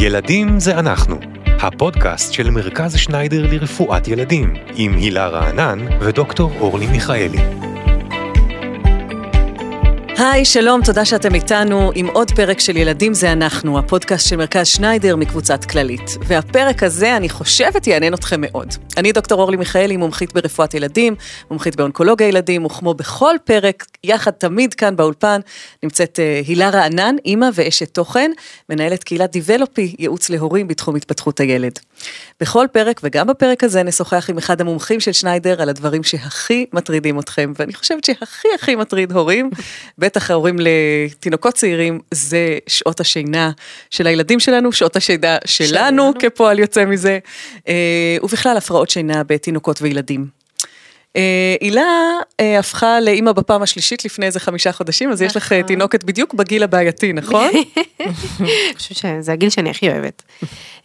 ילדים זה אנחנו, הפודקאסט של מרכז שניידר לרפואת ילדים, עם הילה רענן ודוקטור אורלי מיכאלי. היי, שלום, תודה שאתם איתנו עם עוד פרק של ילדים זה אנחנו, הפודקאסט של מרכז שניידר מקבוצת כללית. והפרק הזה, אני חושבת, יעניין אתכם מאוד. אני דוקטור אורלי מיכאלי, מומחית ברפואת ילדים, מומחית באונקולוגיה ילדים, וכמו בכל פרק, יחד תמיד כאן באולפן, נמצאת uh, הילה רענן, אימא ואשת תוכן, מנהלת קהילת דיבלופי, ייעוץ להורים בתחום התפתחות הילד. בכל פרק, וגם בפרק הזה, נשוחח עם אחד המומחים של שניידר על הדברים שהכי מטרידים אתכם, ואני חושבת שהכי הכי מטריד הורים, בטח ההורים לתינוקות צעירים, זה שעות השינה של הילדים שלנו, שעות השינה שלנו, שלנו. כפועל יוצא מזה, אה, ובכלל הפרעות שינה בתינוקות וילדים. אה, הילה אה, הפכה לאימא בפעם השלישית לפני איזה חמישה חודשים, אז יש לך נכון. תינוקת בדיוק בגיל הבעייתי, נכון? אני חושבת שזה הגיל שאני הכי אוהבת.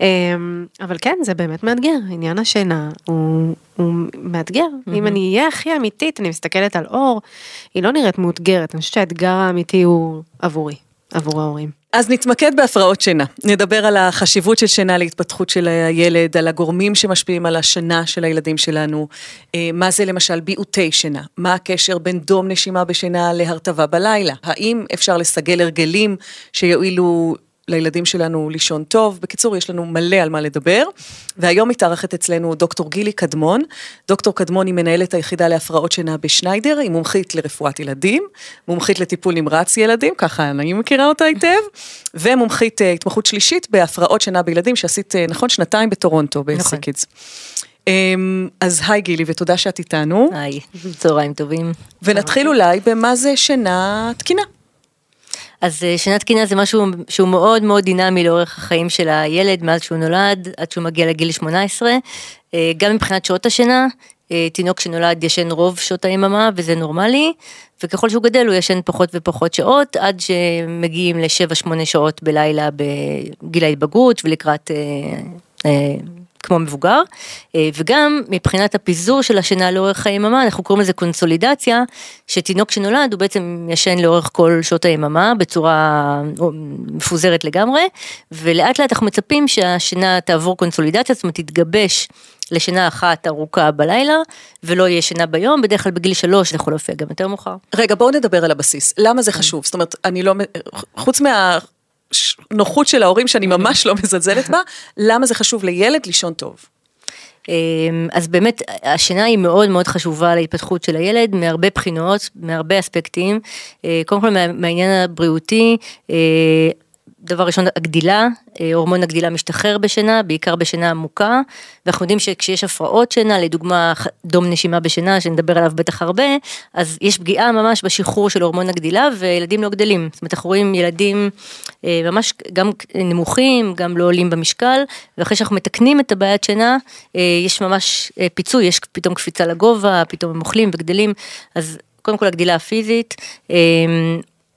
אמ, אבל כן, זה באמת מאתגר, עניין השינה הוא, הוא מאתגר. אם אני אהיה הכי אמיתית, אני מסתכלת על אור, היא לא נראית מאותגרת, אני חושבת שהאתגר האמיתי הוא עבורי, עבור ההורים. אז נתמקד בהפרעות שינה. נדבר על החשיבות של שינה להתפתחות של הילד, על הגורמים שמשפיעים על השינה של הילדים שלנו, אה, מה זה למשל ביעוטי שינה, מה הקשר בין דום נשימה בשינה להרטבה בלילה, האם אפשר לסגל הרגלים שיועילו לילדים שלנו לישון טוב. בקיצור, יש לנו מלא על מה לדבר. והיום מתארחת אצלנו דוקטור גילי קדמון. דוקטור קדמון היא מנהלת היחידה להפרעות שינה בשניידר, היא מומחית לרפואת ילדים, מומחית לטיפול נמרץ ילדים, ככה אני מכירה אותה היטב, ומומחית uh, התמחות שלישית בהפרעות שינה בילדים, שעשית, uh, נכון, שנתיים בטורונטו בסקידס. נכון. אז היי גילי ותודה שאת איתנו. היי, צהריים טובים. ונתחיל אולי במה זה שינה תקינה. אז אה, שינה תקינה זה משהו שהוא מאוד מאוד דינמי לאורך החיים של הילד מאז שהוא נולד עד שהוא מגיע לגיל 18, אה, גם מבחינת שעות השינה, אה, תינוק שנולד ישן רוב שעות היממה וזה נורמלי, וככל שהוא גדל הוא ישן פחות ופחות שעות עד שמגיעים ל-7-8 שעות בלילה בגיל ההתבגרות ולקראת כמו מבוגר, אה, וגם מבחינת הפיזור של השינה לאורך היממה, אנחנו קוראים לזה קונסולידציה, שתינוק שנולד הוא בעצם ישן לאורך כל שעות היממה בצורה מפוזרת לגמרי, ולאט לאט אנחנו מצפים שהשינה תעבור קונסולידציה, זאת אומרת תתגבש לשינה אחת ארוכה בלילה, ולא יהיה שינה ביום, בדרך כלל בגיל שלוש זה יכול להופיע גם יותר מאוחר. רגע, בואו נדבר על הבסיס. למה זה חשוב? זאת אומרת, אני לא, חוץ מה... נוחות של ההורים שאני ממש לא מזלזלת בה, למה זה חשוב לילד לישון טוב? אמ, אז באמת השינה היא מאוד מאוד חשובה להתפתחות של הילד מהרבה בחינות, מהרבה אספקטים. אה, קודם כל מהעניין הבריאותי, אה, דבר ראשון, הגדילה, אה, הורמון הגדילה משתחרר בשינה, בעיקר בשינה עמוקה, ואנחנו יודעים שכשיש הפרעות שינה, לדוגמה דום נשימה בשינה, שנדבר עליו בטח הרבה, אז יש פגיעה ממש בשחרור של הורמון הגדילה, וילדים לא גדלים. זאת אומרת, אנחנו רואים ילדים אה, ממש גם נמוכים, גם לא עולים במשקל, ואחרי שאנחנו מתקנים את הבעיית שינה, אה, יש ממש פיצוי, יש פתאום קפיצה לגובה, פתאום הם אוכלים וגדלים, אז קודם כל הגדילה הפיזית,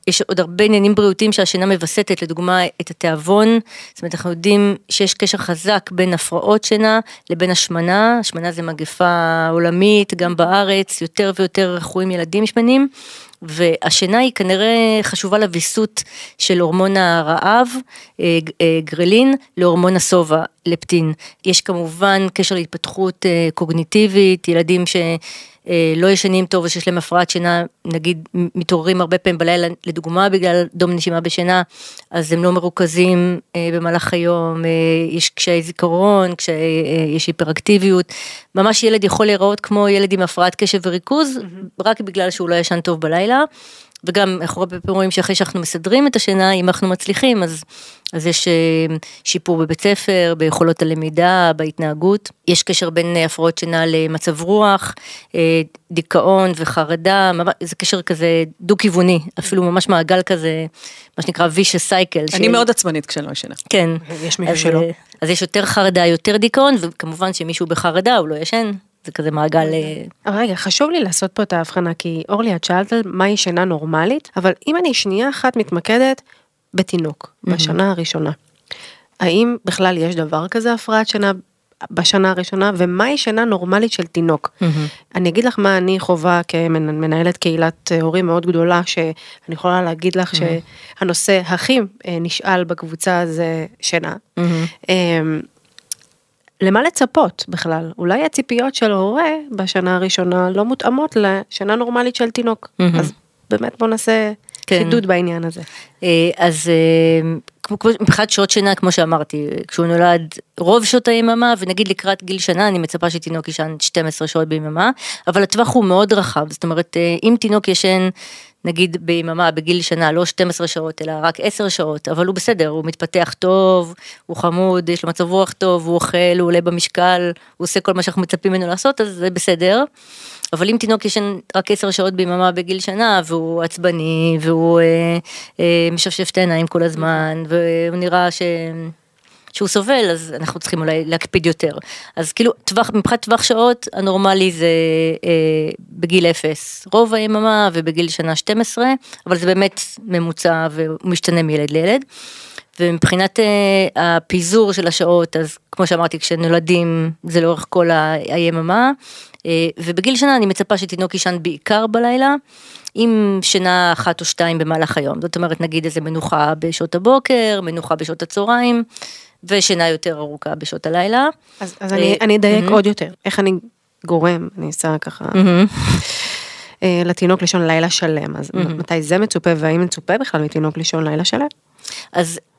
יש עוד הרבה עניינים בריאותיים שהשינה מווסתת, לדוגמה את התיאבון, זאת אומרת אנחנו יודעים שיש קשר חזק בין הפרעות שינה לבין השמנה, השמנה זה מגפה עולמית, גם בארץ, יותר ויותר רואים ילדים שמנים, והשינה היא כנראה חשובה לוויסות של הורמון הרעב, אה, אה, גרלין, להורמון השובע, לפטין. יש כמובן קשר להתפתחות אה, קוגניטיבית, ילדים ש... אה, לא ישנים טוב ושיש להם הפרעת שינה, נגיד מתעוררים הרבה פעמים בלילה, לדוגמה בגלל דום נשימה בשינה, אז הם לא מרוכזים אה, במהלך היום, אה, יש קשיי זיכרון, יש היפראקטיביות, ממש ילד יכול להיראות כמו ילד עם הפרעת קשב וריכוז, mm-hmm. רק בגלל שהוא לא ישן טוב בלילה. וגם אנחנו הרבה פעמים רואים שאחרי שאנחנו מסדרים את השינה, אם אנחנו מצליחים, אז, אז יש אה, שיפור בבית ספר, ביכולות הלמידה, בהתנהגות. יש קשר בין הפרעות שינה למצב רוח, אה, דיכאון וחרדה, זה קשר כזה דו-כיווני, אפילו ממש מעגל כזה, מה שנקרא vicious cycle. אני ש... מאוד עצמנית כשאני לא ישנה. כן. יש מישהו שלא. אה, אז יש יותר חרדה, יותר דיכאון, וכמובן שמישהו בחרדה הוא לא ישן, זה כזה מעגל... אה, רגע, חשוב לי לעשות פה את ההבחנה, כי אורלי, את שאלת על מהי שינה נורמלית, אבל אם אני שנייה אחת מתמקדת בתינוק, בשנה הראשונה, האם בכלל יש דבר כזה הפרעת שינה בשנה הראשונה, ומהי שינה נורמלית של תינוק. אני אגיד לך מה אני חווה כמנהלת קהילת אה, הורים מאוד גדולה, שאני יכולה להגיד לך שהנושא הכי אה, נשאל בקבוצה זה שינה. למה לצפות בכלל? אולי הציפיות של הורה בשנה הראשונה לא מותאמות לשינה נורמלית של תינוק. אז באמת בוא נעשה כן. חידוד בעניין הזה. אה, אז אה, מבחינת שעות שינה, כמו שאמרתי, כשהוא נולד רוב שעות היממה, ונגיד לקראת גיל שנה, אני מצפה שתינוק יישן 12 שעות ביממה, אבל הטווח הוא מאוד רחב, זאת אומרת, אה, אם תינוק ישן, נגיד ביממה, בגיל שנה, לא 12 שעות, אלא רק 10 שעות, אבל הוא בסדר, הוא מתפתח טוב, הוא חמוד, יש לו מצב רוח טוב, הוא אוכל, הוא עולה במשקל, הוא עושה כל מה שאנחנו מצפים ממנו לעשות, אז זה בסדר. אבל אם תינוק ישן רק 10 שעות ביממה בגיל שנה, והוא עצבני, והוא אה, אה, משפשף את העיניים כל הזמן, והוא נראה ש... שהוא סובל, אז אנחנו צריכים אולי להקפיד יותר. אז כאילו, טווח, מבחינת טווח שעות, הנורמלי זה אה, בגיל 0, רוב היממה, ובגיל שנה 12, אבל זה באמת ממוצע והוא משתנה מילד לילד. ומבחינת אה, הפיזור של השעות, אז כמו שאמרתי, כשנולדים זה לאורך כל היממה, אה, ובגיל שנה אני מצפה שתינוק יישן בעיקר בלילה, עם שינה אחת או שתיים במהלך היום. זאת אומרת, נגיד איזה מנוחה בשעות הבוקר, מנוחה בשעות הצהריים, ושינה יותר ארוכה בשעות הלילה. אז, אז אני, אני אדייק עוד יותר, איך אני גורם, אני אעשה ככה, אה, לתינוק לישון לילה שלם, אז מתי זה מצופה והאם מצופה בכלל מתינוק לישון לילה שלם? אז אה,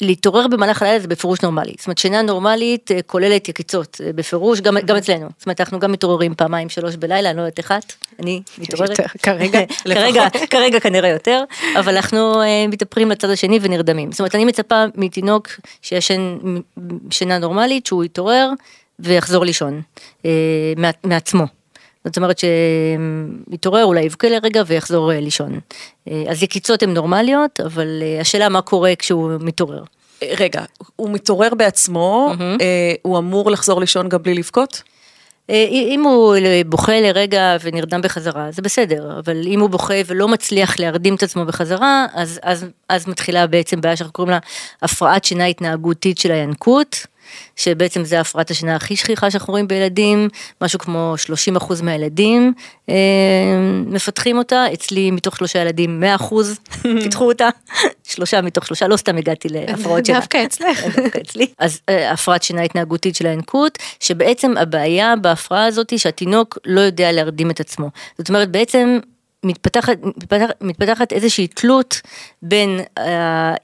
להתעורר במהלך הלילה זה בפירוש נורמלי. זאת אומרת, שינה נורמלית אה, כוללת יקיצות, אה, בפירוש, גם, גם אצלנו. זאת אומרת, אנחנו גם מתעוררים פעמיים, שלוש בלילה, אני לא יודעת את, אני מתעוררת. כרגע, כרגע, כרגע כנראה יותר, אבל אנחנו אה, מתאפרים לצד השני ונרדמים. זאת אומרת, אני מצפה מתינוק שישן שינה נורמלית, שהוא יתעורר ויחזור לישון מע- מעצמו. זאת אומרת שיתעורר, אולי יבכה לרגע ויחזור אה, לישון. אה, אז יקיצות הן נורמליות, אבל אה, השאלה מה קורה כשהוא מתעורר. רגע, הוא מתעורר בעצמו, אה, הוא אמור לחזור לישון גם בלי לבכות? אם הוא בוכה לרגע ונרדם בחזרה, זה בסדר, אבל אם הוא בוכה ולא מצליח להרדים את עצמו בחזרה, אז, אז, אז מתחילה בעצם בעיה שאנחנו קוראים לה הפרעת שינה התנהגותית של הינקות. שבעצם זה הפרעת השינה הכי שכיחה שאנחנו רואים בילדים, משהו כמו 30% מהילדים אה, מפתחים אותה, אצלי מתוך שלושה ילדים 100% פיתחו אותה, שלושה מתוך שלושה, לא סתם הגעתי להפרעות שינה. דווקא אצלך. דווקא אצלי. אז אה, הפרעת שינה התנהגותית של הינקות, שבעצם הבעיה בהפרעה הזאת היא שהתינוק לא יודע להרדים את עצמו. זאת אומרת, בעצם מתפתחת, מתפתח, מתפתחת איזושהי תלות בין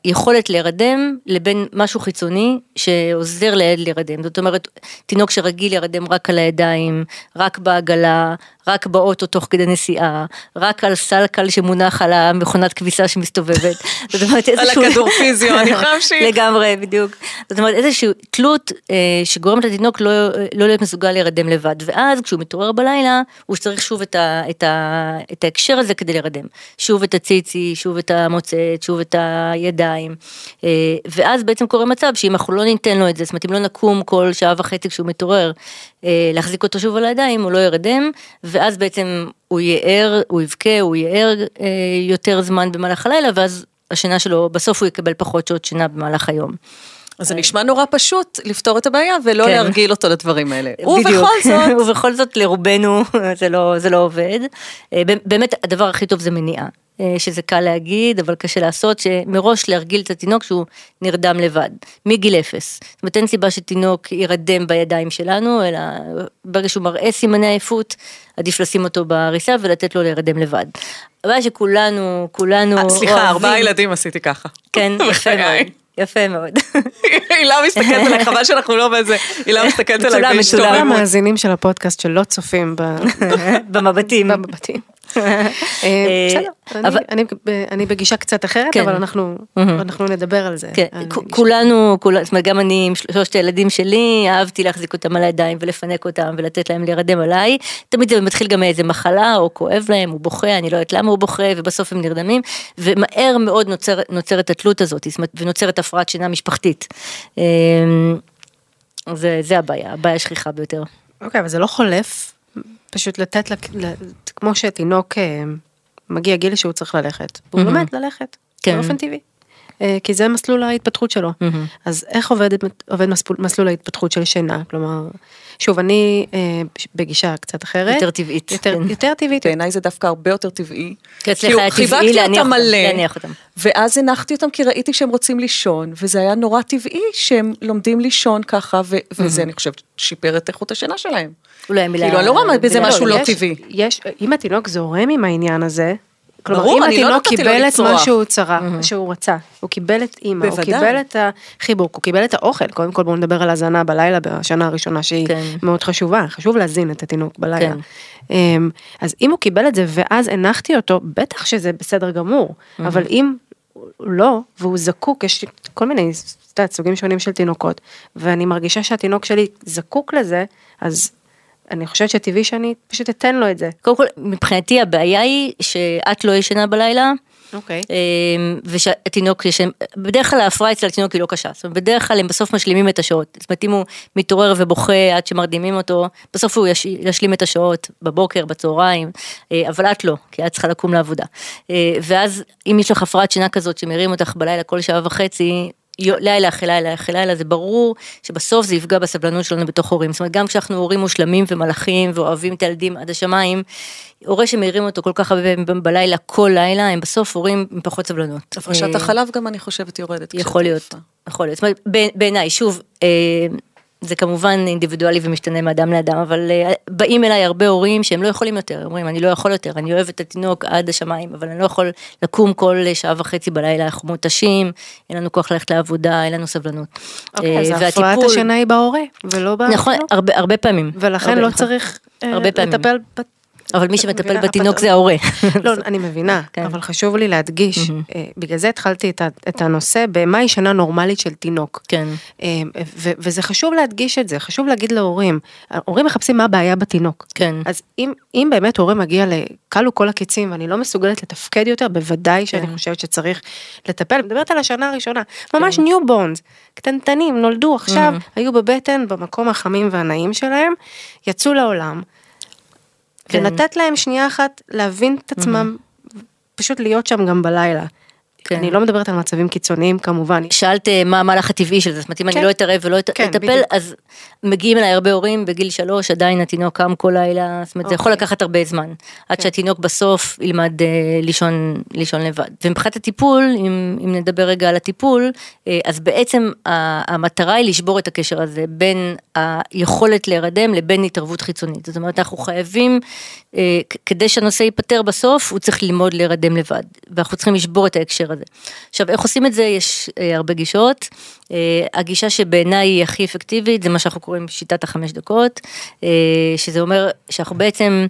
היכולת להירדם לבין משהו חיצוני שעוזר לילד להירדם. זאת אומרת, תינוק שרגיל להירדם רק על הידיים, רק בעגלה, רק באוטו תוך כדי נסיעה, רק על סל קל שמונח על המכונת כביסה שמסתובבת. זאת אומרת, על איזשהו... הכדור פיזיו, אני יכולה להמשיך. לגמרי, בדיוק. זאת אומרת, איזושהי תלות אה, שגורמת לתינוק לא, לא להיות מסוגל להירדם לבד. ואז כשהוא מתעורר בלילה, הוא צריך שוב את, ה, את, ה, את ההקשר הזה כדי להירדם. שוב את הציצי, שוב את המוצאת, שוב את הידיים. אה, ואז בעצם קורה מצב שאם אנחנו לא ניתן לו את זה, זאת אומרת, אם לא נקום כל שעה וחצי כשהוא מתעורר, להחזיק אותו שוב על הידיים, הוא לא ירדם, ואז בעצם הוא יהיה ער, הוא יבכה, הוא יהיה ער אה, יותר זמן במהלך הלילה, ואז השינה שלו, בסוף הוא יקבל פחות שעות שינה במהלך היום. אז זה נשמע נורא פשוט לפתור את הבעיה ולא כן. להרגיל אותו לדברים האלה. בדיוק. ובכל זאת, ובכל זאת לרובנו זה לא, זה לא עובד. אה, באמת הדבר הכי טוב זה מניעה. אה, שזה קל להגיד, אבל קשה לעשות, שמראש להרגיל את התינוק שהוא נרדם לבד, מגיל אפס. זאת אומרת, אין סיבה שתינוק יירדם בידיים שלנו, אלא ברגע שהוא מראה סימני עייפות, עדיף לשים אותו בעריסה ולתת לו להירדם לבד. הבעיה שכולנו, כולנו אה, סליחה, אוהבים- ארבעה ילדים עשיתי ככה. כן, יפה. מאוד, יפה מאוד. הילה מסתכלת עליי, חבל שאנחנו לא באיזה, הילה מסתכלת עליי מצולם, בהשתוממות. מצולם. המאזינים של הפודקאסט שלא צופים ב- במבטים. אה, בסדר, אבל- אני- בגישה קצת אחרת, כן. אבל אנחנו אנחנו נדבר על זה. כן. כולנו, כול- זאת אומרת, גם אני עם שלושת הילדים שלי, אהבתי להחזיק אותם על הידיים ולפנק אותם ולתת להם להירדם עליי. תמיד זה מתחיל גם מאיזה מחלה או כואב להם, הוא בוכה, אני לא יודעת למה הוא בוכה, ובסוף הם נרדמים, ומהר מאוד נוצר, נוצרת התלות הזאת, זאת אומרת, ונוצרת הפרעת שינה משפחתית. זה, זה הבעיה, הבעיה השכיחה ביותר. אוקיי, אבל זה לא חולף, פשוט לתת, לק- ל- כמו שתינוק אה, מגיע גיל שהוא צריך ללכת, והוא לומד ללכת, כן. באופן טבעי. אה, כי זה מסלול ההתפתחות שלו. מהמם. אז איך עובד, עובד מסלול, מסלול ההתפתחות של שינה? כלומר, שוב, אני אה, בגישה קצת אחרת. יותר טבעית, יותר, כן. יותר טבעית. בעיניי זה דווקא הרבה יותר טבעי. כי אצלך כאילו, היה טבעי חיבקתי להניח אותם מלא, להניח אותם. ואז הנחתי אותם כי ראיתי שהם רוצים לישון, וזה היה נורא טבעי שהם לומדים לישון ככה, ו- וזה אני חושבת שיפר את איכות השינה שלהם. אולי המילה... כאילו, אני לא רואה בזה מילה- משהו לא טבעי. יש, אם התינוק זורם עם העניין הזה, כלומר, ברור, אם לא התינוק נתתי לו קיבל את מה. שהוא צרה, שהוא רצה, הוא קיבל את אימא, הוא. קיבל את החיבוק, הוא קיבל את האוכל, קודם כל בואו נדבר על הזנה בלילה בשנה הראשונה שהיא כן. מאוד חשובה, חשוב להזין את התינוק בלילה. כן. אמ, אז אם הוא קיבל את זה ואז הנחתי אותו, בטח שזה בסדר גמור, אבל אם לא, והוא זקוק, יש כל מיני, סוגים שונים של תינוקות, ואני מרגישה שהתינוק שלי זקוק לזה, אז אני חושבת שטבעי שאני פשוט אתן לו את זה. קודם כל, מבחינתי הבעיה היא שאת לא ישנה בלילה. אוקיי. אמ, ושהתינוק ישן, בדרך כלל ההפרעה אצל התינוק היא לא קשה, זאת אומרת בדרך כלל הם בסוף משלימים את השעות, זאת אומרת אם הוא מתעורר ובוכה עד שמרדימים אותו, בסוף הוא יש, ישלים את השעות בבוקר, בצהריים, אה, אבל את לא, כי את צריכה לקום לעבודה. אה, ואז אם יש לך הפרעת שינה כזאת שמרים אותך בלילה כל שעה וחצי, לילה אחרי לילה אחרי לילה זה ברור שבסוף זה יפגע בסבלנות שלנו בתוך הורים. זאת אומרת גם כשאנחנו הורים מושלמים ומלאכים ואוהבים את הילדים עד השמיים, הורה שמעירים אותו כל כך הרבה פעמים בלילה כל לילה הם בסוף הורים עם פחות סבלנות. הפרשת אה, החלב גם אני חושבת יורדת. יכול להיות. יכול להיות. בעיניי, שוב, אה, זה כמובן אינדיבידואלי ומשתנה מאדם לאדם, אבל אה, באים אליי הרבה הורים שהם לא יכולים יותר, אומרים אני לא יכול יותר, אני אוהב את התינוק עד השמיים, אבל אני לא יכול לקום כל שעה וחצי בלילה, אנחנו מותשים, אין לנו כוח ללכת לעבודה, אין לנו סבלנות. אוקיי, אה, אז הפרעת והטיפול- השינה היא בהורה, ולא ב... נכון. הרבה, הרבה פעמים. ולכן הרבה, לא נכון. צריך אה. לטפל... אבל מי שמטפל בתינוק זה ההורה. לא, אני מבינה, כן. אבל חשוב לי להדגיש, אה, בגלל זה התחלתי את הנושא במהי שינה נורמלית של תינוק. כן. אה, וזה חשוב להדגיש את זה, חשוב להגיד להורים, ההורים מחפשים מה הבעיה בתינוק. כן. אז אם, באמת הורה מגיע לכלו כל הקיצים ואני לא מסוגלת לתפקד יותר, בוודאי שאני כן. חושבת שצריך לטפל, מדברת על השנה הראשונה, ממש newborns, קטנטנים, נולדו עכשיו, היו בבטן, במקום החמים והנעים שלהם, יצאו לעולם, כן. ולתת להם שנייה אחת להבין את עצמם, פשוט להיות שם גם בלילה. כן. אני לא מדברת על מצבים קיצוניים כמובן, שאלת אה, מה המהלך הטבעי של זה, זאת אומרת אם כן. אני לא אתערב ולא כן, אטפל, בדיוק. אז מגיעים אליי הרבה הורים בגיל שלוש, עדיין התינוק קם כל לילה, זאת אומרת זה יכול אוקיי. לקחת הרבה זמן, עד כן. שהתינוק בסוף ילמד אה, לישון, לישון לבד. ומבחינת הטיפול, אם, אם נדבר רגע על הטיפול, אה, אז בעצם ה- המטרה היא לשבור את הקשר הזה בין היכולת להירדם לבין התערבות חיצונית. זאת אומרת אנחנו חייבים, אה, כדי שהנושא ייפתר בסוף, הוא צריך ללמוד להירדם לבד, ואנחנו צריכים לשבור את ההקשר הזה. עכשיו איך עושים את זה? יש אה, הרבה גישות. אה, הגישה שבעיניי היא הכי אפקטיבית זה מה שאנחנו קוראים שיטת החמש דקות, אה, שזה אומר שאנחנו בעצם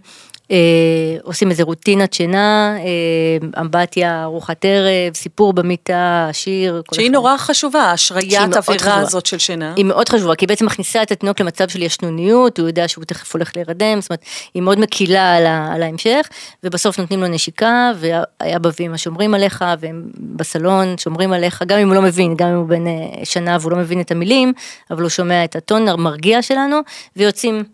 עושים איזה רוטינת שינה, אה, אמבטיה, ארוחת ערב, סיפור במיטה, שיר. שהיא אחד. נורא חשובה, השריית האווירה. הזאת של שינה. היא מאוד חשובה, כי היא בעצם מכניסה את התינוק למצב של ישנוניות, הוא יודע שהוא תכף הולך להירדם, זאת אומרת, היא מאוד מקילה על, ה, על ההמשך, ובסוף נותנים לו נשיקה, והאבא ואמא שומרים עליך, והם בסלון שומרים עליך, גם אם הוא לא מבין, גם אם הוא בן אה, שנה והוא לא מבין את המילים, אבל הוא שומע את הטון המרגיע שלנו, ויוצאים,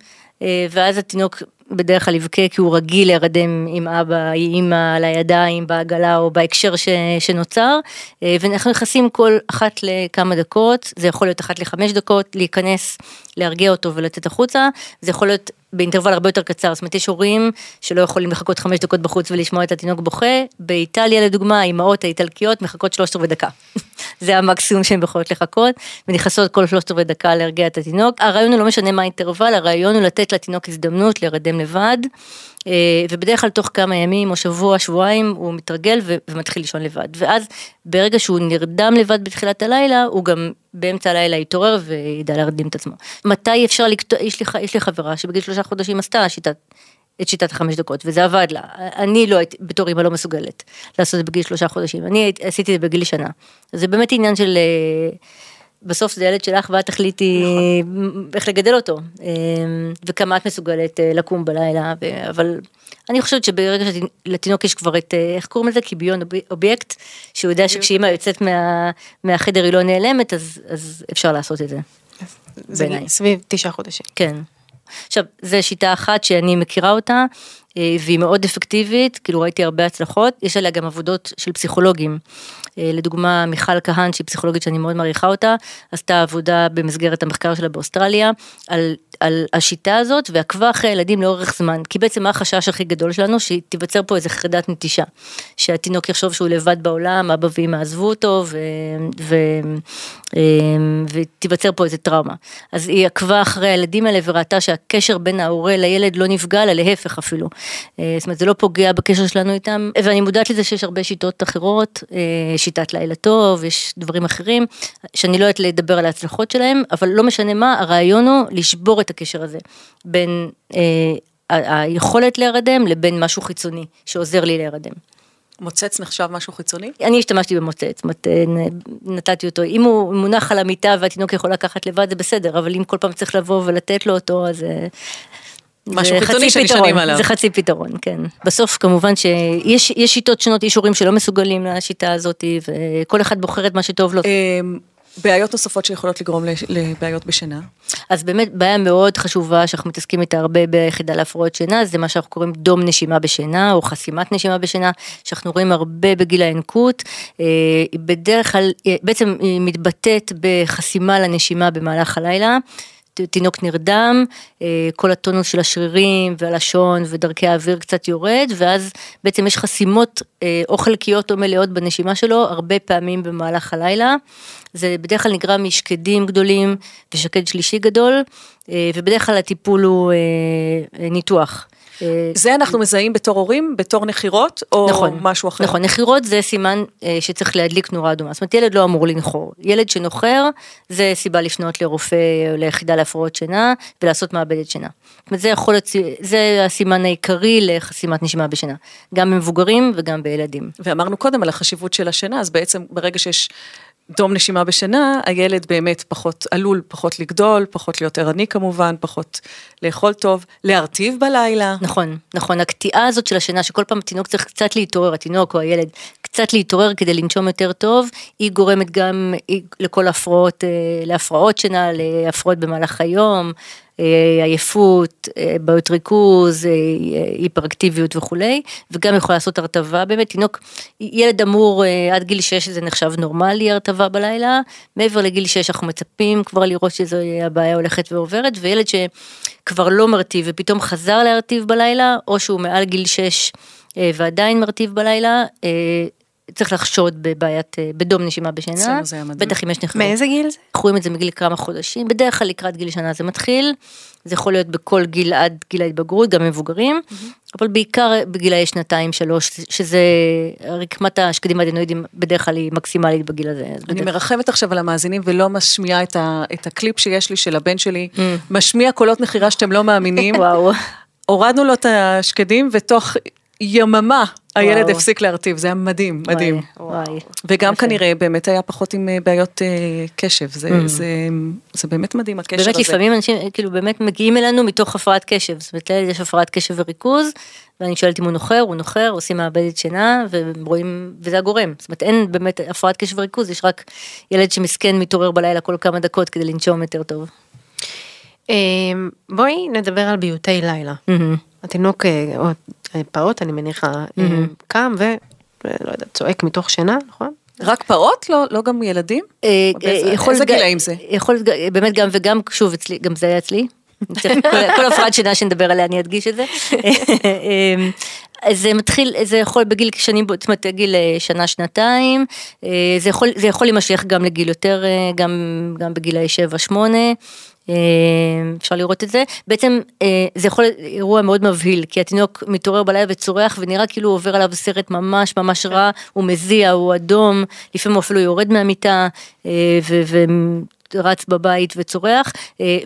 אה, ואז התינוק בדרך כלל יבכה כי הוא רגיל להירדם עם אבא, אימא על הידיים, בעגלה או בהקשר ש, שנוצר, אה, ואנחנו נכנסים כל אחת לכמה דקות, זה יכול להיות אחת לחמש דקות, להיכנס, להרגיע אותו ולצאת החוצה, זה יכול להיות באינטרוול הרבה יותר קצר, זאת אומרת יש הורים שלא יכולים לחכות חמש דקות בחוץ ולשמוע את התינוק בוכה, באיטליה לדוגמה האימהות האיטלקיות מחכות שלושת רבעי דקה, זה המקסימום שהן יכולות לחכות, ונכנסות כל שלושת רבעי דקה להרגיע את התינוק, הרעיון הוא לא משנה מה האינטרוול, הרעיון הוא לתת לתינוק הזדמנות להירדם לבד, אה, ובדרך כלל תוך כמה ימים או שבוע, שבועיים הוא מתרגל ומתחיל לישון לבד, ואז ברגע שהוא נרדם לבד בתחילת הלילה, הוא גם באמצע הלילה יתעורר וידע להרדים את עצמו. מתי אפשר לקטוע, יש לי, יש לי חברה שבגיל שלושה חודשים עשתה שיטת, את שיטת החמש דקות, וזה עבד לה. אני לא הייתי, בתור אמא לא מסוגלת לעשות את זה בגיל שלושה חודשים, אני עשיתי את זה בגיל שנה. זה באמת עניין של... אה, בסוף זה ילד שלך ואת תחליטי איך לגדל אותו אה, וכמה את מסוגלת אה, לקום בלילה ו- אבל אני חושבת שברגע שלתינוק יש כבר את אה, איך קוראים לזה קיביון אובי- אובייקט שהוא יודע שכשאימא יוצאת מה, מהחדר היא לא נעלמת אז, אז אפשר לעשות את זה. זה בעיניי. סביב תשעה חודשים. כן. עכשיו, זו שיטה אחת שאני מכירה אותה, והיא מאוד אפקטיבית, כאילו ראיתי הרבה הצלחות, יש עליה גם עבודות של פסיכולוגים. אה, לדוגמה, מיכל כהן, שהיא פסיכולוגית שאני מאוד מעריכה אותה, עשתה עבודה במסגרת המחקר שלה באוסטרליה, על, על השיטה הזאת, ועקבה אחרי הילדים לאורך זמן. כי בעצם מה החשש הכי גדול שלנו? שתיווצר פה איזה חרדת נטישה. שהתינוק יחשוב שהוא לבד בעולם, אבא ואמא עזבו אותו, ו, ו, אה, ותיווצר פה איזה טראומה. אז היא עקבה אחרי הילדים האלה וראתה שהקשר בין ההורה לילד לא נפגע, אלא להפך אפילו. אה, זאת אומרת, זה לא פוגע בקשר שלנו איתם, ואני מודעת לזה שיש הרבה שיטות אחרות, שיטת לילה טוב, יש דברים אחרים, שאני לא יודעת לדבר על ההצלחות שלהם, אבל לא משנה מה, הרעיון הוא לשבור את הקשר הזה, בין אה, היכולת להירדם לבין משהו חיצוני שעוזר לי להירדם. מוצץ נחשב משהו חיצוני? אני השתמשתי במוצץ, זאת אה, נתתי אותו, אם הוא מונח על המיטה והתינוק יכול לקחת לבד זה בסדר, אבל אם כל פעם צריך לבוא ולתת לו אותו, אז אה, משהו חיצוני שנשענים עליו. זה חצי פתרון, כן. בסוף כמובן שיש שיטות שונות, יש הורים שלא מסוגלים לשיטה הזאת, וכל אחד בוחר את מה שטוב לו. אמ, בעיות נוספות שיכולות לגרום לבעיות בשינה? אז באמת בעיה מאוד חשובה שאנחנו מתעסקים איתה הרבה ביחידה להפרעות שינה, זה מה שאנחנו קוראים דום נשימה בשינה או חסימת נשימה בשינה, שאנחנו רואים הרבה בגיל הינקות, אה, בדרך כלל, אה, בעצם היא מתבטאת בחסימה לנשימה במהלך הלילה. תינוק נרדם, אה, כל הטונוס של השרירים והלשון ודרכי האוויר קצת יורד, ואז בעצם יש חסימות אה, או חלקיות או מלאות בנשימה שלו הרבה פעמים במהלך הלילה. זה בדרך כלל נגרם משקדים גדולים ושקד שלישי גדול, אה, ובדרך כלל הטיפול הוא ניתוח. אה, זה אנחנו מזהים בתור הורים, בתור נחירות, או נכון, משהו אחר? נכון, נחירות זה סימן אה, שצריך להדליק נורה אדומה. זאת אומרת, ילד לא אמור לנחור. ילד שנוחר, זה סיבה לפנות לרופא ליחידה להפרעות שינה, ולעשות מעבדת שינה. זאת אומרת, זה יכול להיות, זה הסימן העיקרי לחסימת נשימה בשינה. גם במבוגרים וגם בילדים. ואמרנו קודם על החשיבות של השינה, אז בעצם ברגע שיש... דום נשימה בשינה, הילד באמת פחות, עלול פחות לגדול, פחות להיות ערני כמובן, פחות לאכול טוב, להרטיב בלילה. נכון, נכון, הקטיעה הזאת של השינה, שכל פעם התינוק צריך קצת להתעורר, התינוק או הילד, קצת להתעורר כדי לנשום יותר טוב, היא גורמת גם לכל הפרעות, אה, להפרעות שינה, להפרעות במהלך היום, עייפות, אה, בעיות ריכוז, אה, היפראקטיביות וכולי, וגם יכולה לעשות הרטבה, באמת תינוק, ילד אמור עד גיל 6 זה נחשב נורמלי הרטבה בלילה, מעבר לגיל 6 אנחנו מצפים כבר לראות שזו הבעיה הולכת ועוברת, וילד שכבר לא מרטיב ופתאום חזר להרטיב בלילה, או שהוא מעל גיל 6 ועדיין מרטיב בלילה, צריך לחשוד בבעיית, אה, בדום נשימה בשינה, בטח אם יש נחמד. מאיזה גיל זה? אנחנו רואים את זה מגיל כמה חודשים, בדרך כלל לקראת גיל שנה זה מתחיל, זה יכול להיות בכל גיל עד גיל ההתבגרות, גם מבוגרים, אבל בעיקר בגילאי שנתיים שלוש, שזה רקמת השקדים הדנואידים בדרך כלל היא מקסימלית בגיל הזה. אני מרחמת עכשיו על המאזינים ולא משמיעה את, ה, את הקליפ שיש לי של הבן שלי, משמיע קולות נחירה שאתם לא מאמינים. וואו. הורדנו לו את השקדים ותוך יממה הילד. הפסיק להרטיב, זה היה מדהים, מדהים. וואי. וגם. כנראה באמת היה פחות עם אה, בעיות אה, קשב, זה, mm. זה, זה באמת מדהים הקשר הזה. באמת לפעמים אנשים כאילו באמת מגיעים אלינו מתוך הפרעת קשב, זאת אומרת לילד יש הפרעת קשב וריכוז, ואני שואלת אם הוא נוחר, הוא נוחר, עושים מעבדת שינה, ורואים, וזה הגורם, זאת אומרת אין באמת הפרעת קשב וריכוז, יש רק ילד שמסכן מתעורר בלילה כל כמה דקות כדי לנשום יותר טוב. אמ, בואי נדבר על ביוטי לילה. Mm-hmm. התינוק אה, או פעוט אני מניחה mm-hmm. קם ולא יודעת צועק מתוך שינה נכון? רק פעוט לא לא גם ילדים? אה, איזה גילאים זה? יכול באמת גם וגם שוב אצלי גם זה היה אצלי. כל הפרעת שינה שנדבר עליה אני אדגיש את זה. זה מתחיל, זה יכול בגיל שנים, זאת אומרת גיל שנה שנתיים, זה יכול, זה יכול להימשך גם לגיל יותר, גם, גם בגילאי שבע שמונה, אה, אפשר לראות את זה, בעצם אה, זה יכול להיות אירוע מאוד מבהיל, כי התינוק מתעורר בלילה וצורח ונראה כאילו עובר עליו סרט ממש ממש רע, הוא מזיע, הוא אדום, לפעמים הוא אפילו יורד מהמיטה אה, ורץ בבית וצורח,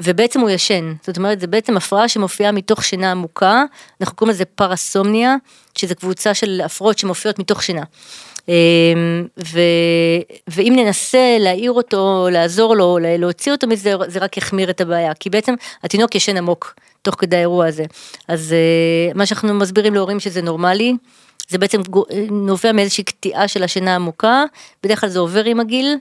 ובעצם הוא ישן, זאת אומרת זה בעצם הפרעה שמופיעה מתוך שינה עמוקה, אנחנו קוראים לזה פרסומניה, שזה קבוצה של הפרעות שמופיעות מתוך שינה. אמ, ו, ואם ננסה להעיר אותו, לעזור לו, להוציא אותו מזה, זה רק יחמיר את הבעיה, כי בעצם התינוק ישן עמוק תוך כדי האירוע הזה. אז אה, מה שאנחנו מסבירים להורים שזה נורמלי, זה בעצם נובע מאיזושהי קטיעה של השינה העמוקה, בדרך כלל זה עובר עם הגיל,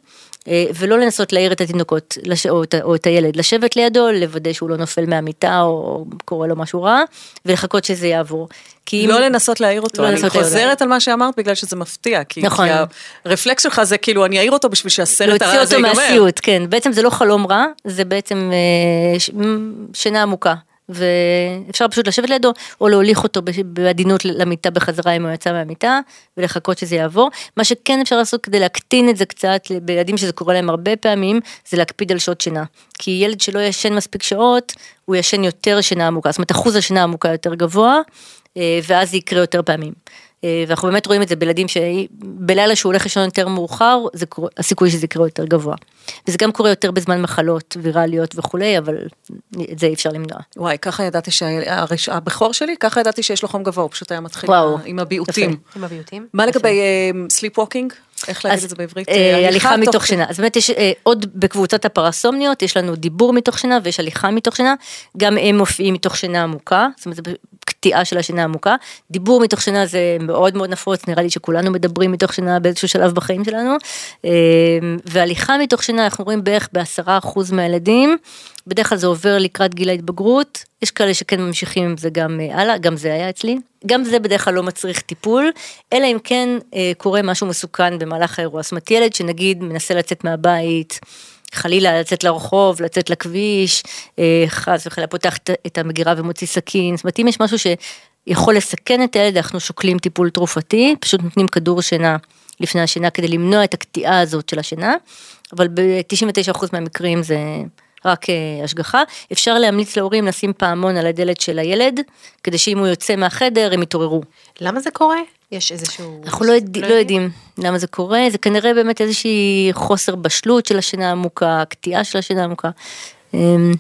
אה, ולא לנסות להעיר את התינוקות או את, או את הילד, לשבת לידו, לוודא שהוא לא נופל מהמיטה או קורה לו משהו רע, ולחכות שזה יעבור. כי אם... לא לנסות להעיר אותו, לא אני לנסות להעיר חוזרת על מה שאמרת בגלל שזה מפתיע, כי נכון. כי הרפלקס שלך זה כאילו אני אעיר אותו בשביל שהסרט להוציא הרע הזה אותו ייגמר. מהסיוט, כן, בעצם זה לא חלום רע, זה בעצם אה, שינה עמוקה. ואפשר פשוט לשבת לידו או להוליך אותו בעדינות למיטה בחזרה אם הוא יצא מהמיטה ולחכות שזה יעבור. מה שכן אפשר לעשות כדי להקטין את זה קצת בילדים שזה קורה להם הרבה פעמים זה להקפיד על שעות שינה. כי ילד שלא ישן מספיק שעות הוא ישן יותר שינה עמוקה, זאת אומרת אחוז השינה העמוקה יותר גבוה אה, ואז זה יקרה יותר פעמים. אה, ואנחנו באמת רואים את זה בילדים שבלילה שהוא הולך לישון יותר מאוחר, זה קורה, הסיכוי שזה יקרה יותר גבוה. וזה גם קורה יותר בזמן מחלות ויראליות וכולי, אבל את זה אי אפשר למנוע. וואי, ככה ידעתי שהבכור שלי, ככה ידעתי שיש לו חום גבוה, הוא פשוט היה מתחיל וואו, עם הביעותים. עם הביעותים? מה לגבי sleepwalking? איך להגיד את זה בעברית? אה, אה, הליכה מתוך תוך- שינה, אז באמת יש אה, עוד בקבוצת הפרסומניות, יש לנו דיבור מתוך שינה ויש הליכה מתוך שינה, גם הם מופיעים מתוך שינה עמוקה, זאת אומרת זה קטיעה של השינה העמוקה, דיבור מתוך שינה זה מאוד מאוד נפוץ, נראה לי שכולנו מדברים מתוך שינה באיזשהו שלב בחיים שלנו, והליכה מתוך שינה אנחנו רואים בערך בעשרה אחוז מהילדים, בדרך כלל זה עובר לקראת גיל ההתבגרות, יש כאלה שכן ממשיכים עם זה גם אה, הלאה, גם זה היה אצלי. גם זה בדרך כלל לא מצריך טיפול, אלא אם כן אה, קורה משהו מסוכן במהלך האירוע. זאת אומרת, ילד שנגיד מנסה לצאת מהבית, חלילה לצאת לרחוב, לצאת לכביש, אה, חס וחלילה פותח את- המגירה ומוציא סכין, זאת אומרת, אם יש משהו שיכול לסכן את הילד, אנחנו שוקלים טיפול תרופתי, פשוט נותנים כדור שינה לפני השינה כדי למנוע את הקטיעה הזאת של השינה, אבל ב-99% מהמקרים זה... רק אה, השגחה, אפשר להמליץ להורים לשים פעמון על הדלת של הילד, כדי שאם הוא יוצא מהחדר הם יתעוררו. למה זה קורה? יש איזשהו... אנחנו לא, יודע, לא יודעים למה זה קורה, זה כנראה באמת איזושהי חוסר בשלות של השינה העמוקה, קטיעה של השינה העמוקה. אמ,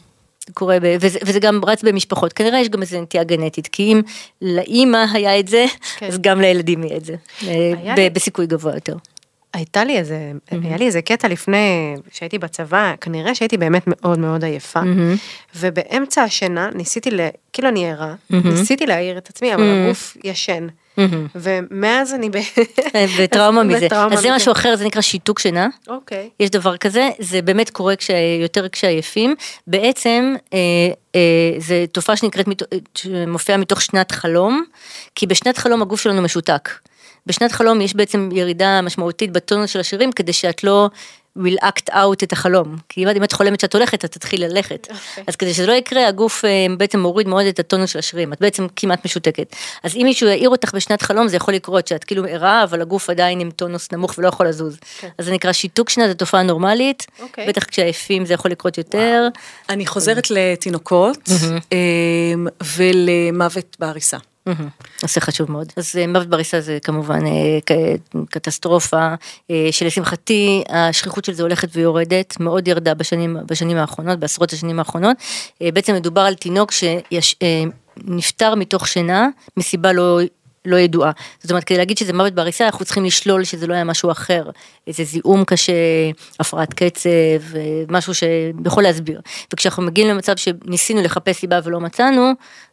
קורה, ב, וזה, וזה גם רץ במשפחות, כנראה יש גם איזו נטייה גנטית, כי אם לאימא היה את זה, כן. אז גם לילדים יהיה את זה, אה, היה ב, לי- בסיכוי גבוה יותר. הייתה לי איזה, היה לי איזה קטע לפני שהייתי בצבא, כנראה שהייתי באמת מאוד מאוד עייפה, ובאמצע השינה ניסיתי, ל- כאילו אני ערה, ניסיתי להעיר את עצמי, אבל הגוף ישן. ומאז אני ב... וטראומה מזה, וטראומה אז זה. משהו אחר, זה נקרא שיתוק שינה. אוקיי. יש דבר כזה, זה באמת קורה כש... יותר כשעייפים. בעצם אה, אה, זה תופעה שנקראת. שמופיעה מתוך שנת חלום, כי בשנת חלום הגוף שלנו משותק. בשנת חלום יש בעצם ירידה משמעותית בטונוס של השירים כדי שאת לא will act out את החלום. כי אם את- חולמת שאת הולכת, את תתחיל ללכת. אוקיי. אז כדי שזה לא יקרה, הגוף אה, בעצם מוריד מאוד את הטונוס של השירים, את בעצם כמעט משותקת. אז אם מישהו יעיר אותך בשנת חלום, זה יכול לקרות שאת כאילו ערה, אבל הגוף עדיין עם טונוס נמוך ולא יכול לזוז. אז זה נקרא שיתוק שינה, זו תופעה נורמלית, אוקיי. בטח כשעייפים זה יכול לקרות יותר. אני חוזרת לתינוקות אמ, ולמוות בעריסה. נושא חשוב מאוד. אז אה, מוות בעריסה זה כמובן אה, קטסטרופה, אה, שלשמחתי השכיחות של זה הולכת ויורדת, מאוד ירדה בשנים, בשנים האחרונות, בעשרות השנים האחרונות. בעצם מדובר על תינוק שנפטר מתוך שינה מסיבה לא... לא ידועה. זאת אומרת, כדי להגיד שזה מוות בעריסה, אנחנו צריכים לשלול שזה לא היה משהו אחר. איזה זיהום קשה, הפרעת קצב, אה, משהו שיכול להסביר. וכשאנחנו מגיעים למצב שניסינו לחפש סיבה ולא מצאנו,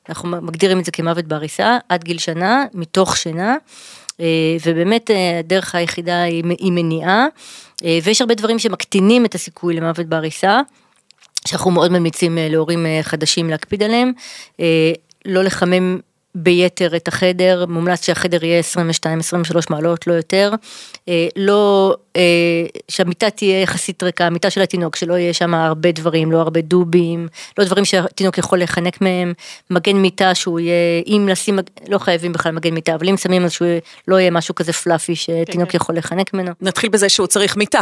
אנחנו מגדירים את זה כמוות בעריסה, עד גיל שנה, מתוך שינה. אה, ובאמת אה, הדרך היחידה היא מניעה, ויש הרבה דברים שמקטינים את הסיכוי למוות בעריסה. שאנחנו מאוד ממליצים להורים חדשים להקפיד עליהם, לא לחמם ביתר את החדר, מומלץ שהחדר יהיה 22-23 מעלות, לא יותר, אה, לא, אה, שהמיטה תהיה יחסית ריקה, המיטה של התינוק, שלא יהיה שם הרבה דברים, לא הרבה דובים, לא דברים שהתינוק יכול להיחנק מהם, מגן מיטה שהוא יהיה, אם לשים, לא חייבים בכלל מגן מיטה, אבל אם שמים אז שהוא לא יהיה משהו כזה פלאפי שתינוק יכול להיחנק ממנו. נתחיל בזה שהוא צריך מיטה.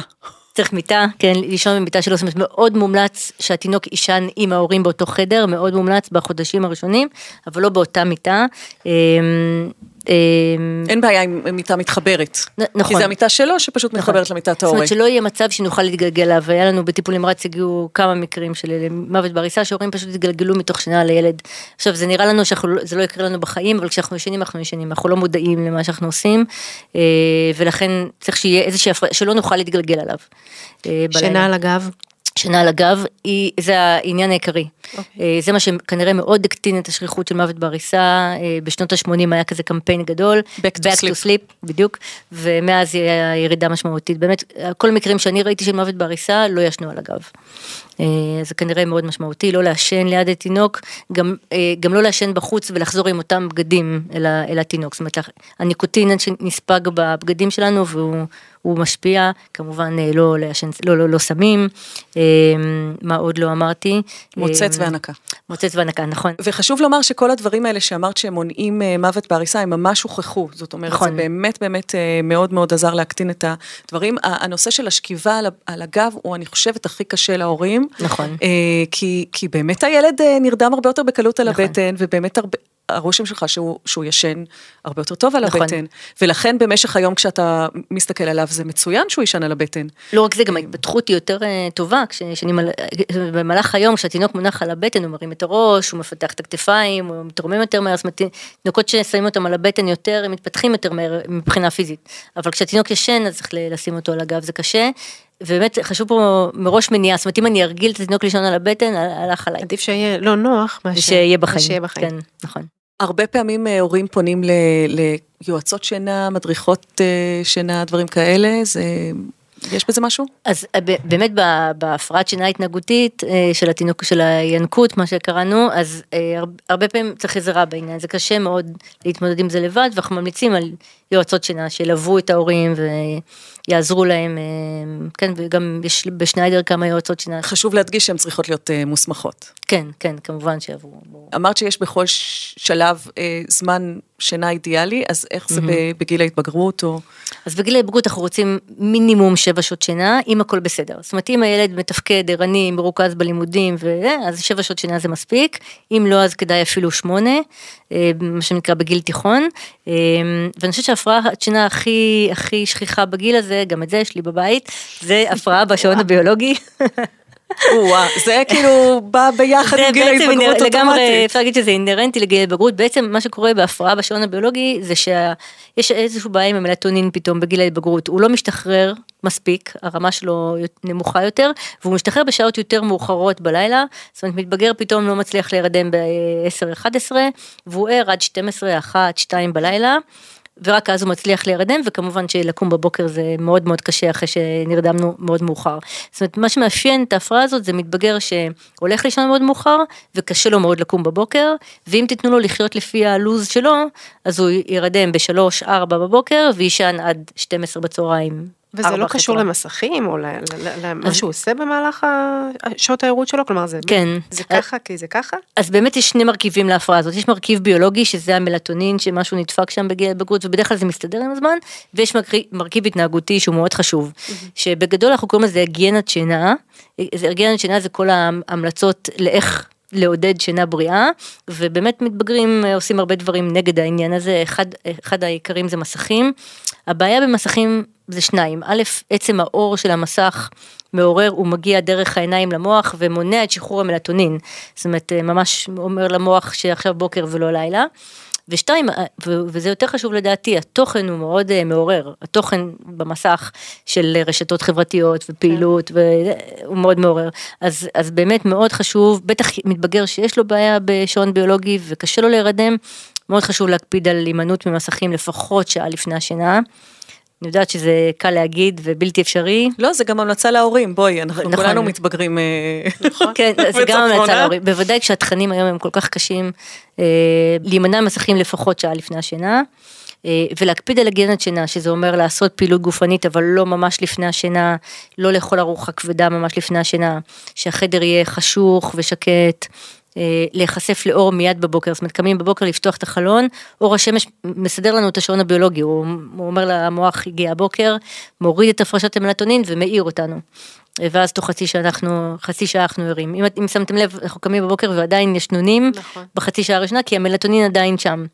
צריך מיטה, כן, לישון במיטה שלו, זאת אומרת מאוד מומלץ שהתינוק יישן עם ההורים באותו חדר, מאוד מומלץ בחודשים הראשונים, אבל לא באותה מיטה. אמ, אין בעיה עם מיטה מתחברת. נכון. כי זה המיטה שלו שפשוט נכון. מתחברת למיטת זאת ההורה. אומרת שלא יהיה מצב שנוכל להתגלגל אליו, היה לנו בטיפול נמרץ הגיעו כמה מקרים של מוות בעריסה שהורים פשוט התגלגלו מתוך שינה לילד. עכשיו זה נראה לנו שזה לא יקרה לנו בחיים, אבל כשאנחנו ישנים אנחנו ישנים, אנחנו לא מודעים למה שאנחנו עושים, אה, ולכן צריך שיהיה איזושהי הפרעה, שלא נוכל להתגלגל עליו. אה. שינה על הגב. שינה על הגב, היא, זה העניין העיקרי. Okay. אוקיי. זה מה שכנראה מאוד הקטין את השכיחות של מוות בעריסה, אה, בשנות ה-80 היה כזה קמפיין גדול, Back to sleep. sleep, בדיוק, ומאז היה ירידה משמעותית. באמת, כל המקרים שאני ראיתי של מוות בעריסה לא ישנו על הגב. אה, זה כנראה מאוד משמעותי, לא לעשן ליד התינוק, גם, אה, גם לא לעשן בחוץ ולחזור עם אותם בגדים אל, אל התינוק. זאת אומרת, הניקוטין שנספג בבגדים שלנו והוא הוא משפיע, כמובן אה, לא לעשן, לא, לא, לא סמים, אה, מה עוד לא אמרתי? מוצץ אה, והנקה. מוצץ והנקה, נכון. וחשוב לומר שכל הדברים האלה שאמרת שהם מונעים מוות בעריסה, הם ממש הוכחו. זאת אומרת, נכון. זה באמת באמת מאוד מאוד עזר להקטין את הדברים. הנושא של השכיבה על הגב הוא, אני חושבת, הכי קשה להורים. נכון. כי, כי באמת הילד נרדם הרבה יותר בקלות על נכון. הבטן, ובאמת הרבה... הרושם שלך שהוא, שהוא ישן הרבה יותר טוב על נכון. הבטן, ולכן במשך היום כשאתה מסתכל עליו זה מצוין שהוא יישן על הבטן. לא רק זה, גם ההתפתחות היא יותר אה, טובה, על... במהלך היום, כשהתינוק מונח על הבטן, הוא מרים את הראש, הוא מפתח את הכתפיים, הוא מתרומם יותר מהר, זאת אומרת, תינוקות ששמים אותם על הבטן יותר, הם מתפתחים יותר מהר מבחינה פיזית. אבל כשהתינוק ישן, אז צריך לשים אותו על הגב, זה קשה. ובאמת חשוב פה מראש מניעה, זאת אומרת אם אני ארגיל את התינוק לישון על הבטן, הל- הלך עליי. עדיף שיהיה לא נוח, מאשר ושיהיה בחיים. שיהיה בחיים. כן, נכון. הרבה פעמים אה, הורים פונים ליועצות שינה, מדריכות אה, שינה, דברים כאלה, זה... יש בזה משהו? אז אה, באמת בהפרעת שינה התנהגותית אה, של התינוק, של הינקות, מה שקראנו, אז אה, הר- הרבה פעמים צריך עזרה בעניין, זה קשה מאוד להתמודד עם זה לבד, ואנחנו ממליצים על יועצות שינה שילוו את ההורים ויעזרו להם, כן, וגם יש בשניידר כמה יועצות שינה, חשוב להדגיש שהן צריכות להיות מוסמכות. כן, כן, כמובן שיעברו. אמרת שיש בכל ש- שלב זמן שינה אידיאלי, אז איך זה בגיל ההתבגרות, או... אז בגיל ההתבגרות אנחנו רוצים מינימום שבע שעות שינה, אם הכל בסדר. זאת אומרת, אם הילד מתפקד, ערני, מרוכז בלימודים, ו... אז שבע שעות שינה זה מספיק, אם לא, אז כדאי אפילו שמונה, אה, מה שנקרא בגיל תיכון. אה, ואני חושבת שההפרעת שינה הכי, הכי שכיחה בגיל הזה, גם את זה יש לי בבית, זה הפרעה בשעון הביולוגי. או-אה, זה כאילו בא ביחד עם גיל ההתבגרות אינר- לגמרי, אוטומטית. אפשר להגיד שזה אינהרנטי לגיל ההתבגרות, בעצם מה שקורה בהפרעה בשעון הביולוגי זה שיש איזשהו בעיה עם המלטונין פתאום בגיל ההתבגרות, הוא לא משתחרר מספיק, הרמה שלו נמוכה יותר, והוא משתחרר בשעות יותר מאוחרות בלילה, זאת אומרת מתבגר פתאום לא מצליח להירדם ב-10-11, והוא ער עד 12, 1, 2 בלילה. ורק אז הוא מצליח להירדם וכמובן שלקום בבוקר זה מאוד מאוד קשה אחרי שנרדמנו מאוד מאוחר. זאת אומרת מה שמאפיין את ההפרעה הזאת זה מתבגר שהולך לישון מאוד מאוחר וקשה לו מאוד לקום בבוקר ואם תיתנו לו לחיות לפי הלו"ז שלו אז הוא ירדם בשלוש ארבע בבוקר ויישן עד 12 בצהריים. וזה לא קשור צהריים. למסכים או למה שהוא עושה במהלך שעות הערות שלו? כלומר זה כן. זה ככה כי זה ככה? אז באמת יש שני מרכיבים להפרעה הזאת, יש מרכיב ביולוגי שזה המלטונין שמשהו נדפק שם בגיל ההתבגרות ובדרך כלל זה מסתדר עם הזמן, ויש מרכיב, מרכיב התנהגותי שהוא מאוד חשוב, שבגדול אנחנו קוראים לזה היגיינת שינה, זה היגיינת שינה זה כל ההמלצות לאיך לעודד שינה בריאה, ובאמת מתבגרים אה, עושים הרבה דברים נגד העניין הזה, אחד, אחד העיקרים זה מסכים, הבעיה במסכים זה שניים, א', עצם האור של המסך מעורר, הוא מגיע דרך העיניים למוח ומונע את שחרור המלטונין, זאת אומרת אה, ממש אומר למוח שעכשיו בוקר ולא לילה. ושתיים, אה, וזה יותר חשוב לדעתי, התוכן הוא מאוד אה, מעורר, התוכן במסך של רשתות חברתיות ופעילות, הוא מאוד מעורר. אז, אז באמת מאוד חשוב, בטח מתבגר שיש לו בעיה בשעון ביולוגי וקשה לו להירדם, מאוד חשוב להקפיד על הימנעות ממסכים לפחות שעה לפני השינה. אני יודעת שזה קל להגיד ובלתי אפשרי. לא, זה גם המלצה להורים, בואי, אנחנו נכון. כולנו מתבגרים. אה, כן, זה גם. המלצה להורים, בוודאי כשהתכנים היום הם כל כך קשים, אה, להימנע ממסכים לפחות שעה לפני השינה. אה, ולהקפיד על הגנת שינה, שזה אומר לעשות פעילות גופנית, אבל לא ממש לפני השינה, לא לאכול ארוחה כבדה ממש לפני השינה, שהחדר יהיה חשוך ושקט, להיחשף לאור מיד בבוקר, זאת אומרת קמים בבוקר לפתוח את החלון, אור השמש מסדר לנו את השעון הביולוגי, הוא, הוא אומר למוח הגיע הבוקר, מוריד את הפרשת המלטונין ומאיר אותנו. אה, ואז תוך חצי שעה אנחנו, חצי שעה אנחנו ערים. אם, אם שמתם לב, אנחנו קמים בבוקר ועדיין ישנונים נכון. בחצי שעה הראשונה, כי המלטונין עדיין שם.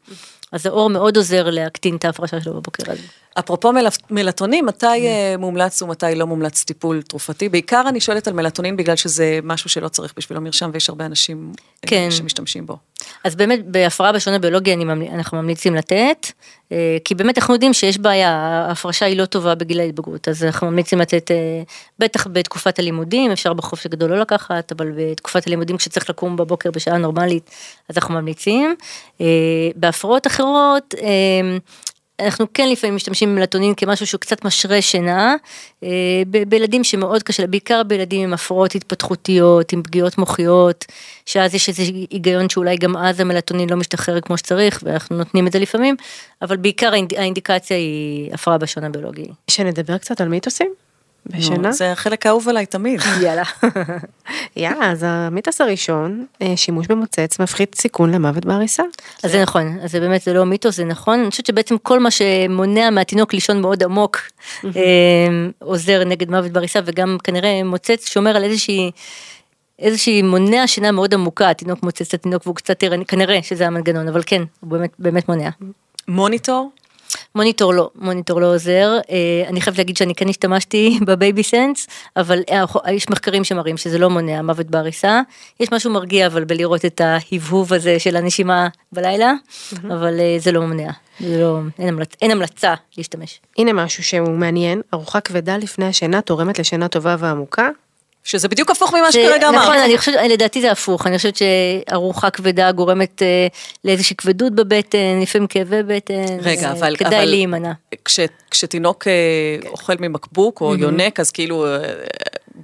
אז האור מאוד עוזר להקטין את ההפרשה שלו בבוקר הזה. אפרופו מל- מלטונין, מתי אה, מומלץ ומתי לא מומלץ טיפול תרופתי? בעיקר אני שואלת על מלטונין בגלל שזה משהו שלא צריך בשבילו מרשם ויש הרבה אנשים אה, כן. שמשתמשים בו. אז באמת בהפרעה בשעון הביולוגי אני ממל... אנחנו ממליצים לתת, אה, כי באמת אנחנו יודעים שיש בעיה, ההפרשה היא לא טובה בגיל ההתבגרות, אז אנחנו ממליצים לתת, בטח בתקופת הלימודים, אפשר בחופש הגדול לא לקחת, אבל בתקופת הלימודים כשצריך לקום בבוקר בשעה נורמלית, אז אנחנו ממליצים. בהפרעות אחרות, אנחנו כן לפעמים משתמשים במלטונין כמשהו שהוא קצת משרה שינה, אה, בילדים שמאוד קשה, בעיקר בילדים עם הפרעות התפתחותיות, עם פגיעות מוחיות, שאז יש איזה היגיון שאולי גם אז המלטונין לא משתחרר כמו שצריך, ואנחנו נותנים את זה לפעמים, אבל בעיקר האינדיקציה היא הפרעה בשעון הביולוגי. שנדבר קצת על מיתוסים? בשינה? זה החלק האהוב עליי תמיד. יאללה. יאללה, אז המיתוס הראשון, אה, שימוש במוצץ מפחית סיכון למוות בעריסה. אז זה נכון, אז זה באמת, זה לא מיתוס, זה נכון. אני חושבת שבעצם כל מה שמונע מהתינוק לישון מאוד עמוק, אה, עוזר נגד מוות בעריסה, וגם כנראה מוצץ שומר על איזושהי... איזושהי מונע שינה מאוד עמוקה, התינוק מוצץ את התינוק והוא קצת ערני, כנראה שזה המנגנון, אבל כן, הוא באמת, באמת מונע. מוניטור? מוניטור לא, מוניטור לא עוזר. אה, אני חייבת להגיד שאני כן השתמשתי בבייבי סנס, אבל אה, יש מחקרים שמראים שזה לא מונע מוות בעריסה. יש משהו מרגיע אבל בלראות את ההבהוב הזה של הנשימה בלילה, אבל אה, זה לא מונע. זה לא, אין, המלצ, אין המלצה להשתמש. הנה משהו שהוא מעניין, ארוחה כבדה לפני השינה תורמת לשינה טובה ועמוקה, שזה בדיוק הפוך ממה שכרגע אמרת. נכון, אני חושבת, לדעתי זה הפוך, אני חושבת שארוחה כבדה גורמת אה, לאיזושהי כבדות בבטן, לפעמים כאבי בטן, רגע, אבל, כדאי אבל להימנע. כש, כשתינוק אה, אוכל ממקבוק או יונק, אז כאילו... אה,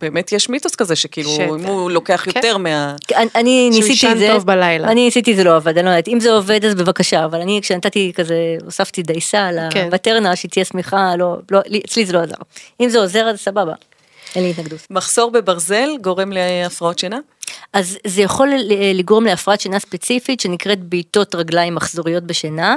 באמת יש מיתוס כזה שכאילו ש- אם הוא לוקח כן. יותר מה... אני, אני ניסיתי את זה, טוב בלילה. אני ניסיתי זה לא עבד, אני לא יודעת, אם זה עובד אז בבקשה, אבל אני כשנתתי כזה, הוספתי דייסה כן. לבטרנה שהיא תהיה שמיכה, לא, לא, לי- אצלי זה לא עזר. אם זה עוזר אז סבבה, אין לי התנגדות. מחסור בברזל גורם להפרעות שינה? אז זה יכול לגרום להפרעת שינה ספציפית שנקראת בעיטות רגליים מחזוריות בשינה.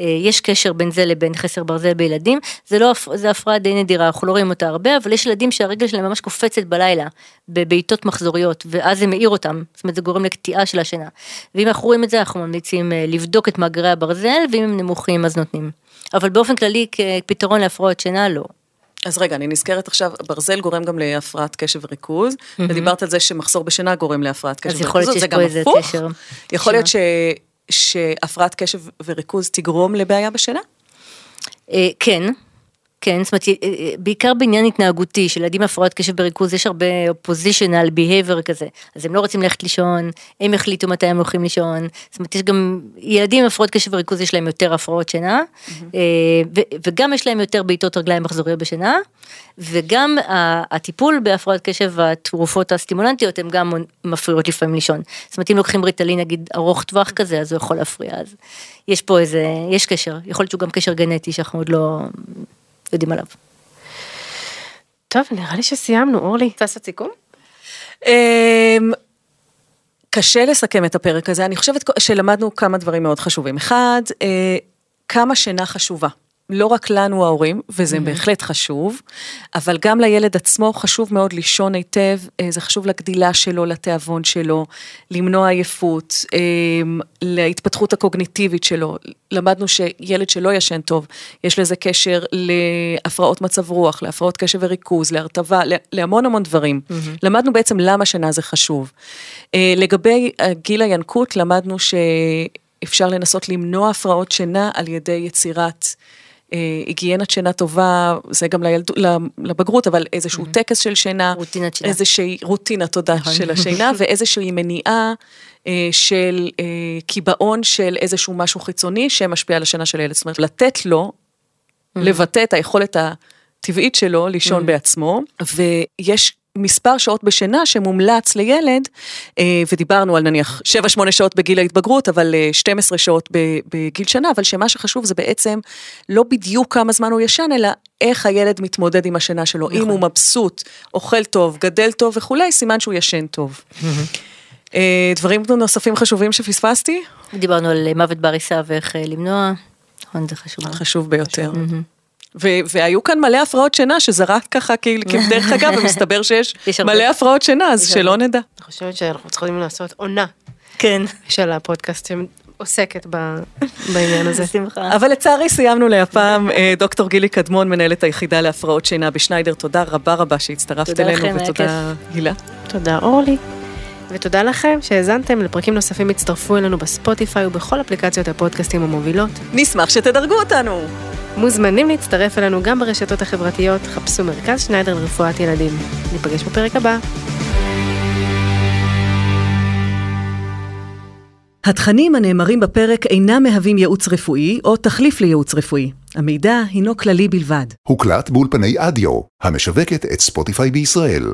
אה, יש קשר בין זה לבין חסר ברזל בילדים. זה לא, זה הפרעה די נדירה, אנחנו לא רואים אותה הרבה, אבל יש ילדים שהרגל שלהם ממש קופצת בלילה בבעיטות מחזוריות, ואז זה מאיר אותם, זאת אומרת זה גורם לקטיעה של השינה. ואם אנחנו רואים את זה, אנחנו ממליצים אה, לבדוק את מאגרי הברזל, ואם הם נמוכים אז נותנים. אבל באופן כללי כפתרון להפרעות שינה לא. אז רגע, אני נזכרת עכשיו, ברזל גורם גם להפרעת קשב וריכוז, ודיברת על זה שמחסור בשינה גורם להפרעת קשב וריכוז, זה גם הפוך? קשר. יכול להיות ש... שהפרעת קשב וריכוז תגרום לבעיה בשינה? אה, כן, כן, זאת אומרת, אה, אה, בעיקר בעניין התנהגותי, של ילדים עם הפרעות קשב וריכוז, יש הרבה oppositional behavior כזה, אז הם לא רוצים ללכת לישון, הם החליטו מתי הם הולכים לישון, זאת אומרת, יש גם, ילדים עם הפרעות קשב וריכוז יש להם יותר הפרעות שינה, אה, וגם יש להם יותר בעיטות רגליים מחזוריות בשינה, וגם הטיפול בהפרעות קשב והתרופות הסטימולנטיות, הן גם מפריעות לפעמים לישון. זאת אומרת, אם לוקחים ריטלין נגיד ארוך טווח כזה, אז הוא יכול להפריע, אז יש פה איזה, יש קשר, יכול להיות שהוא גם קשר גנטי שאנחנו עוד לא יודעים עליו. טוב, נראה לי שסיימנו, אורלי. רוצה לעשות סיכום? אמ, קשה לסכם את הפרק הזה, אני חושבת שלמדנו כמה דברים מאוד חשובים. אחד, אה, כמה שינה חשובה. לא רק לנו ההורים, וזה בהחלט חשוב, אבל גם לילד עצמו חשוב מאוד לישון היטב, אה, זה חשוב לגדילה שלו, לתיאבון שלו, למנוע עייפות, אה, להתפתחות הקוגניטיבית שלו. למדנו שילד שלא ישן טוב, יש לזה קשר להפרעות מצב רוח, להפרעות קשב וריכוז, להרטבה, לה- להמון המון דברים. למדנו בעצם למה שינה זה חשוב. אה, לגבי גיל הינקות, למדנו שאפשר לנסות למנוע הפרעות שינה על ידי יצירת היגיינת שינה טובה, זה גם לילד, לבגרות, אבל איזשהו טקס של שינה, רוטינת שינה. איזושהי רוטינה, תודה, של השינה, ואיזושהי מניעה אה, של אה, קיבעון של איזשהו משהו חיצוני שמשפיע על השינה של הילד. זאת אומרת, לתת לו, לבטא את היכולת הטבעית שלו לישון בעצמו, ויש מספר שעות בשינה שמומלץ לילד, אה, ודיברנו על נניח 7-8 שעות בגיל ההתבגרות, אבל אה, 12 שעות ב- בגיל שנה, אבל שמה שחשוב זה בעצם לא בדיוק כמה זמן הוא ישן, אלא איך הילד מתמודד עם השינה שלו. אם הוא מבסוט, אוכל טוב, גדל טוב וכולי, סימן שהוא ישן טוב. אה, דברים נוספים חשובים שפספסתי? דיברנו על מוות בעריסה ואיך אה, למנוע, נכון, זה חשוב. חשוב ביותר. ו- והיו כאן מלא הפרעות שינה שזרק ככה כאילו כדרך אגב ומסתבר שיש. מלא הפרעות שינה אז שלא נדע. אני חושבת שאנחנו צריכים לעשות עונה כן. של הפודקאסט שעוסקת ב- בעניין הזה. בשמחה. אבל לצערי סיימנו להפעם אה, דוקטור גילי קדמון מנהלת היחידה להפרעות שינה בשניידר תודה רבה רבה שהצטרפת אלינו ותודה הילה. תודה, אורלי. ותודה לכם שהאזנתם לפרקים נוספים הצטרפו אלינו בספוטיפיי ובכל אפליקציות הפודקאסטים המובילות. נשמח שתדרגו אותנו. מוזמנים להצטרף אלינו גם ברשתות החברתיות, חפשו מרכז שניידר לרפואת ילדים. ניפגש בפרק הבא. התכנים הנאמרים בפרק אינם מהווים ייעוץ רפואי או תחליף לייעוץ רפואי. המידע הינו כללי בלבד. הוקלט באולפני אדיו, המשווקת את ספוטיפיי בישראל.